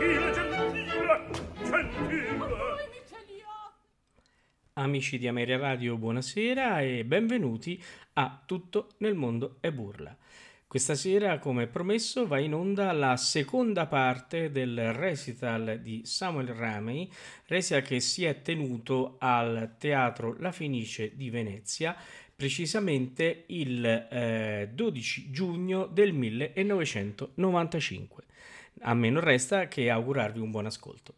gentile, gentile Gentile Amici di Ameria Radio, buonasera e benvenuti a Tutto nel mondo è burla. Questa sera, come promesso, va in onda la seconda parte del recital di Samuel Ramey, recital che si è tenuto al Teatro La Fenice di Venezia, precisamente il eh, 12 giugno del 1995. A me non resta che augurarvi un buon ascolto.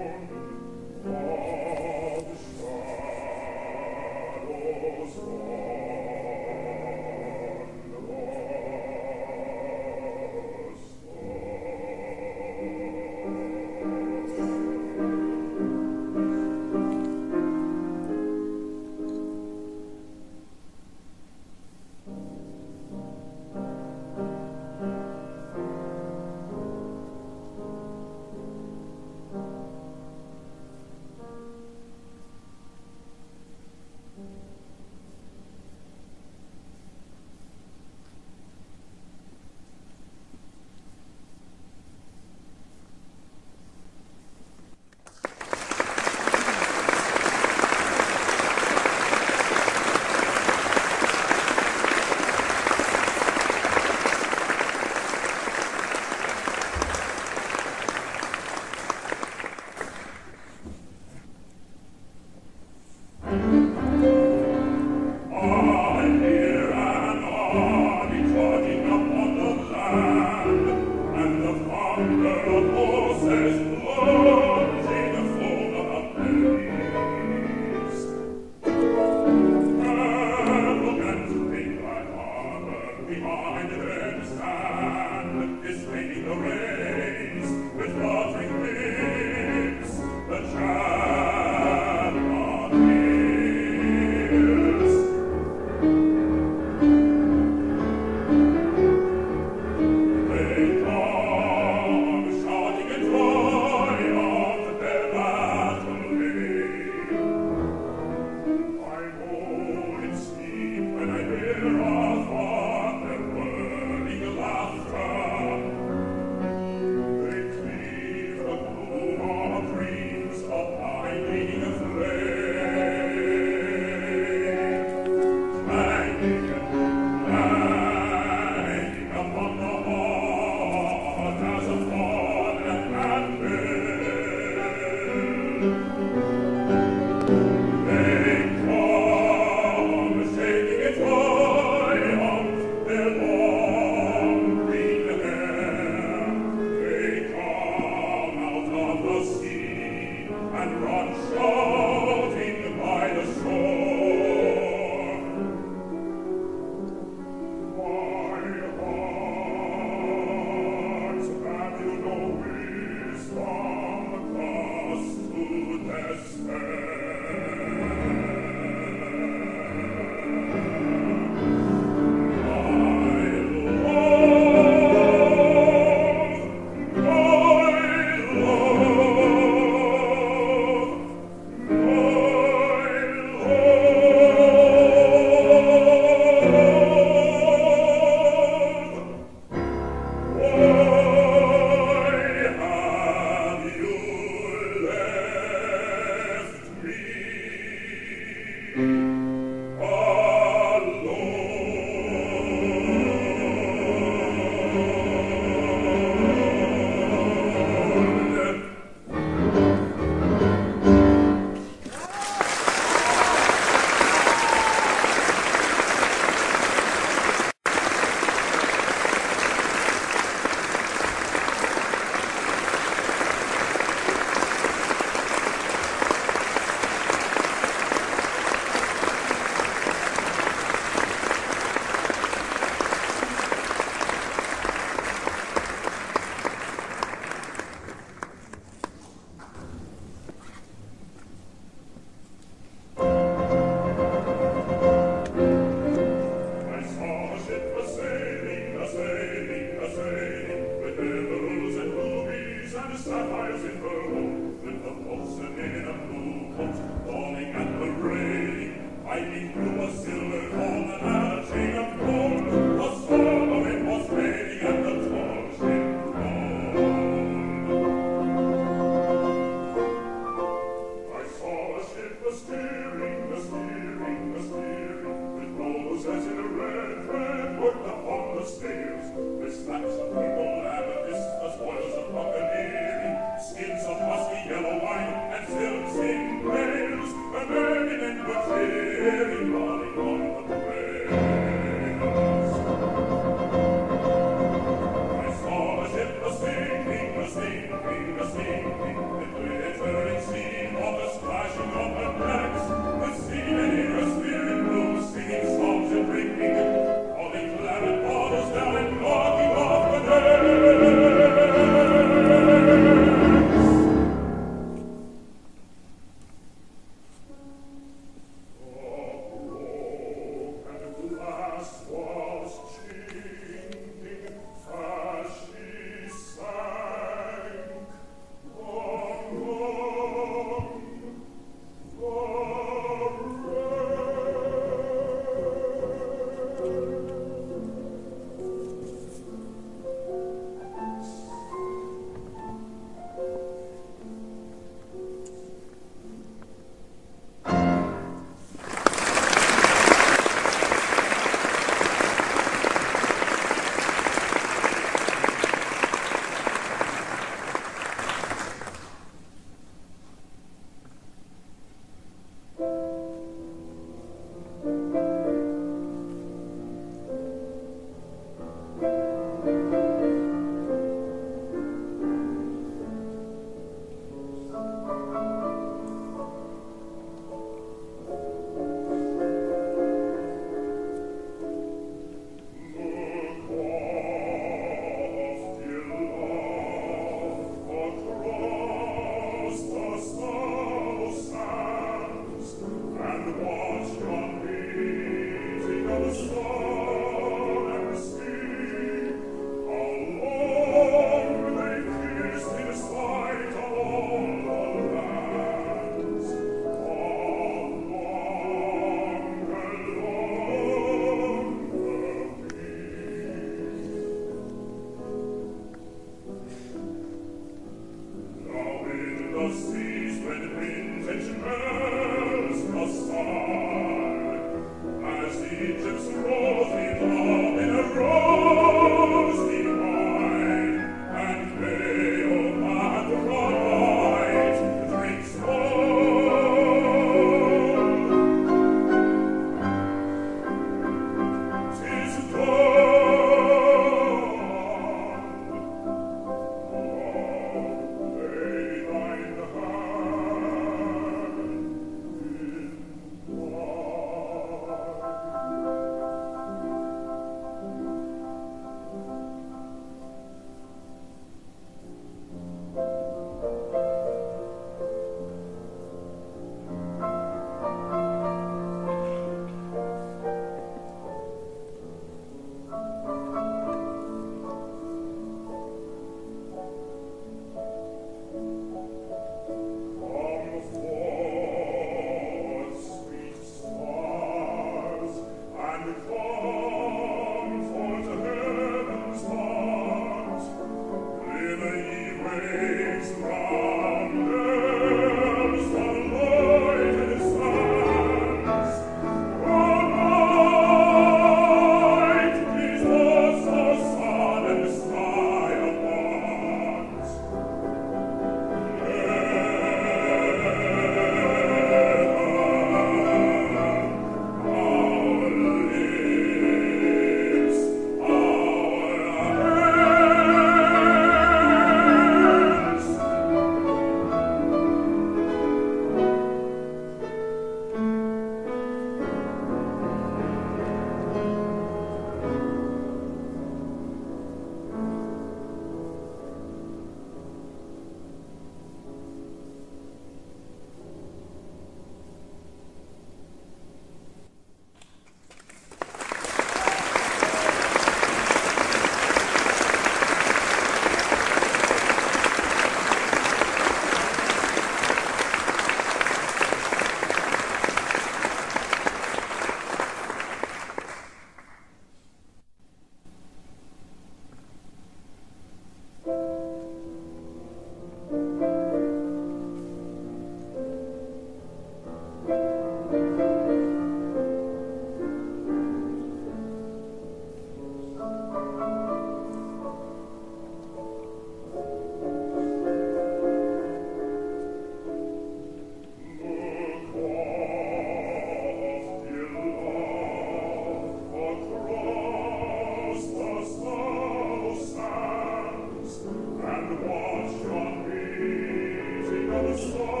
Yes.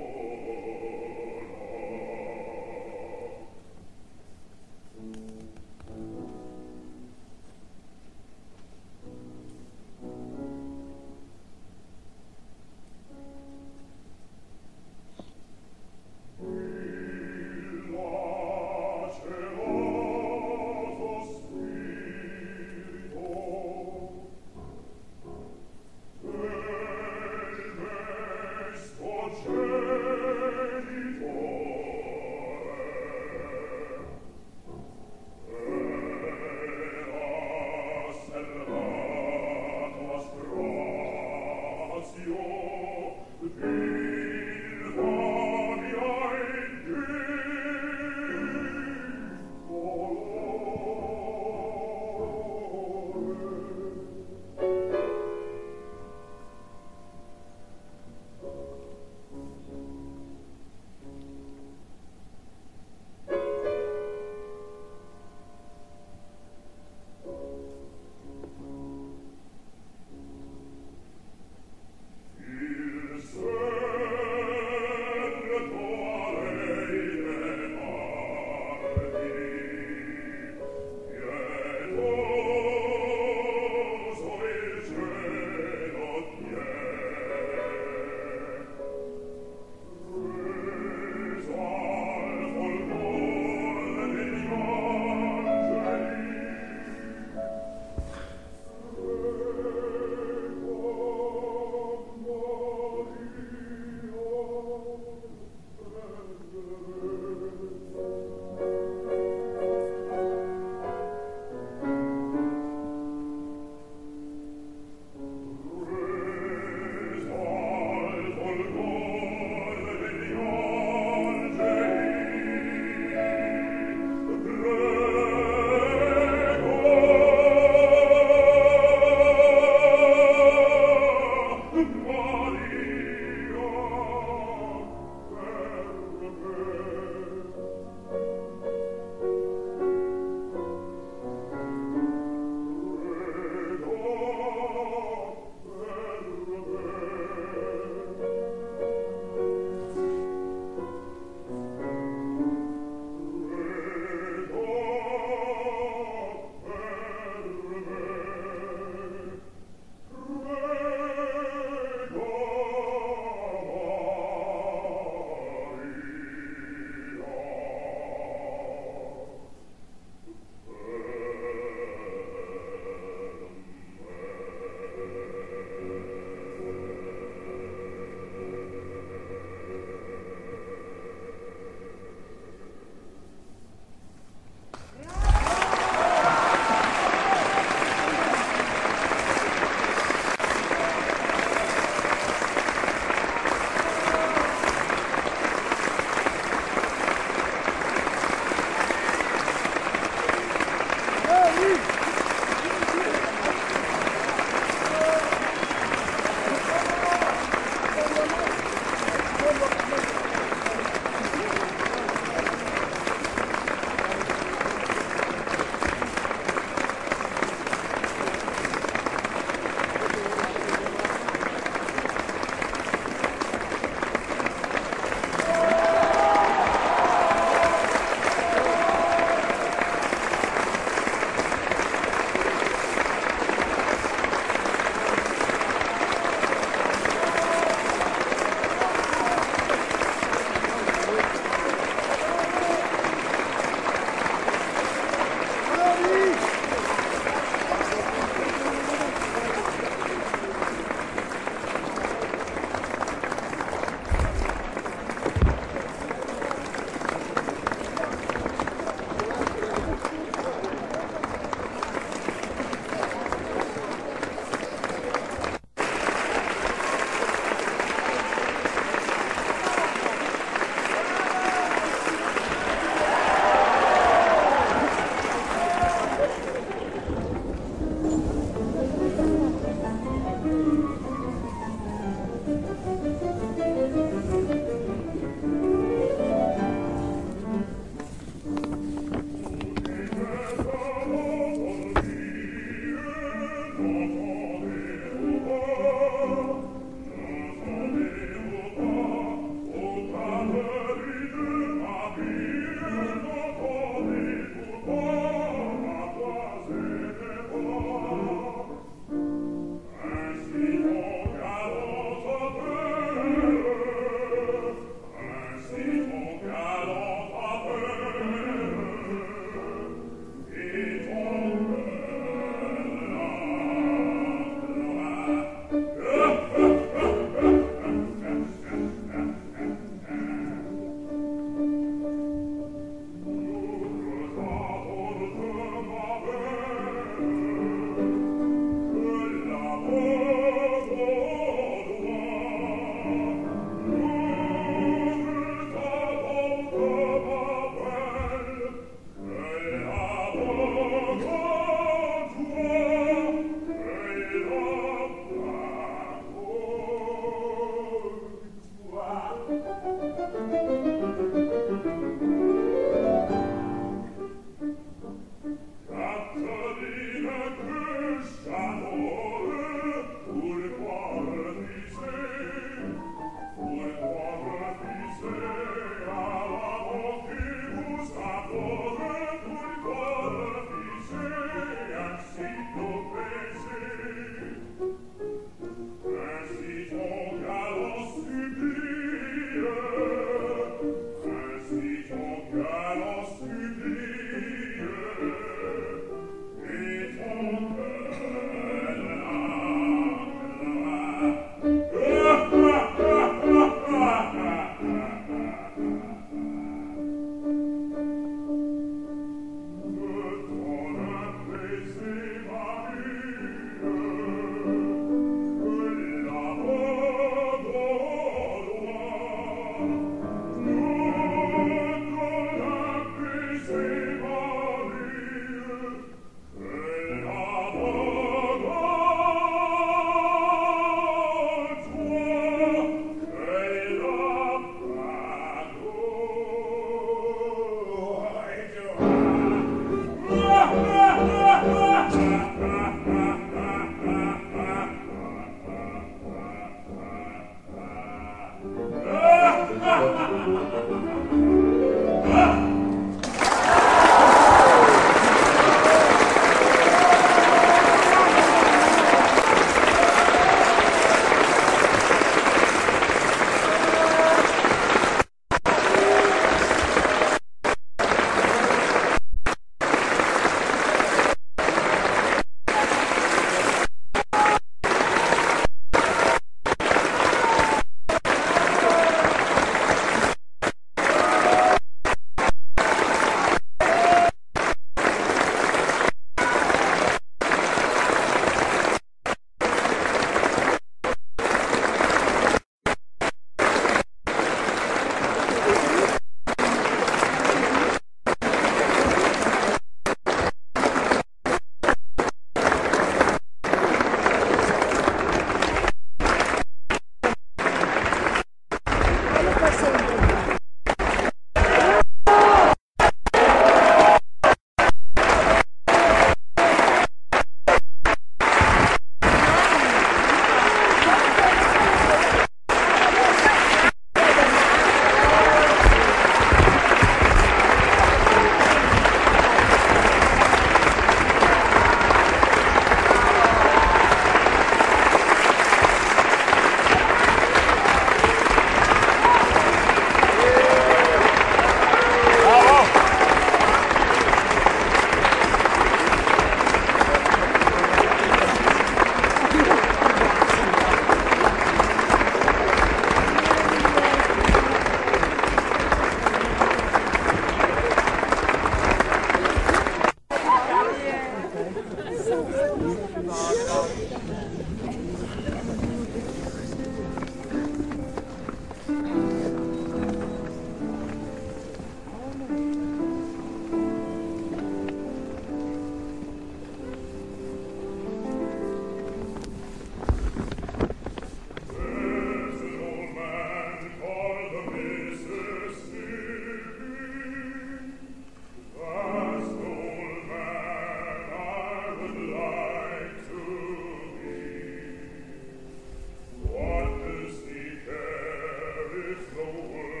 frohe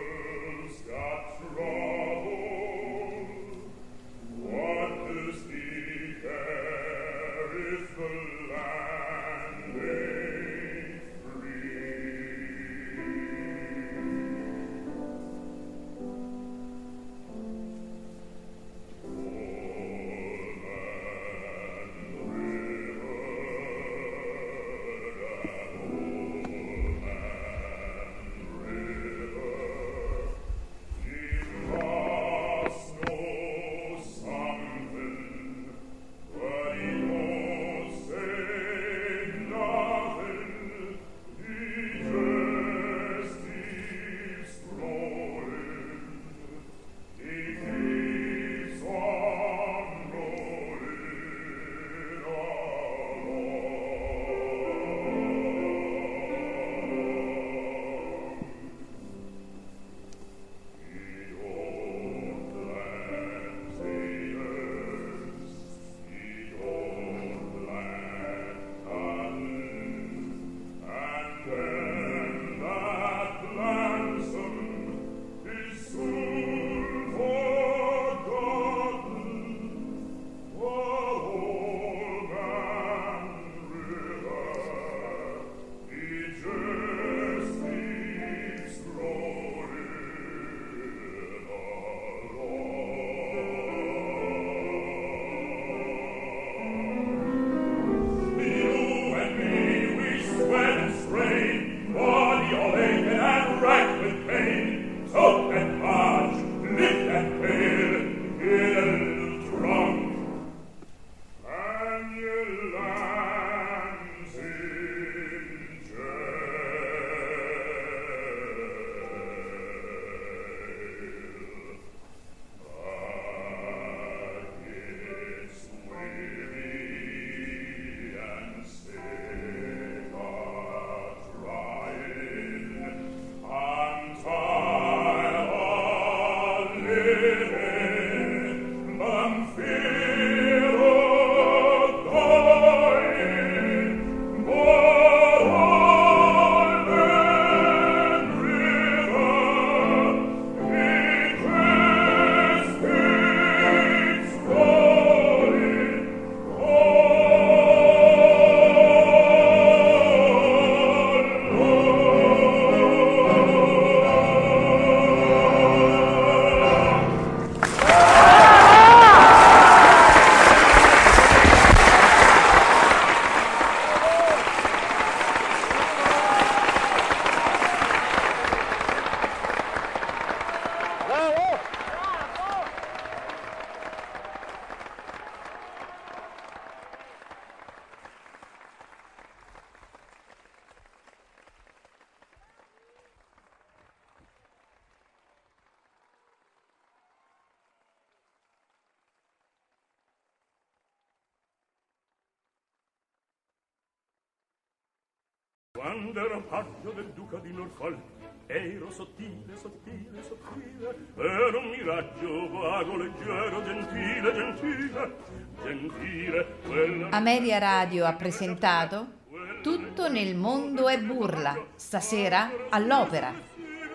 Norfolk ero sottile, sottile, sottile ero un miraggio vago, leggero, gentile, gentile gentile quella... Ameria Radio ha presentato Tutto nel mondo è burla, stasera all'opera,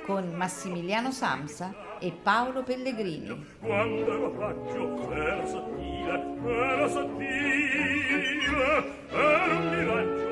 con Massimiliano Samsa e Paolo Pellegrini. Quando ero paggio, era sottile, era sottile, era un miraggio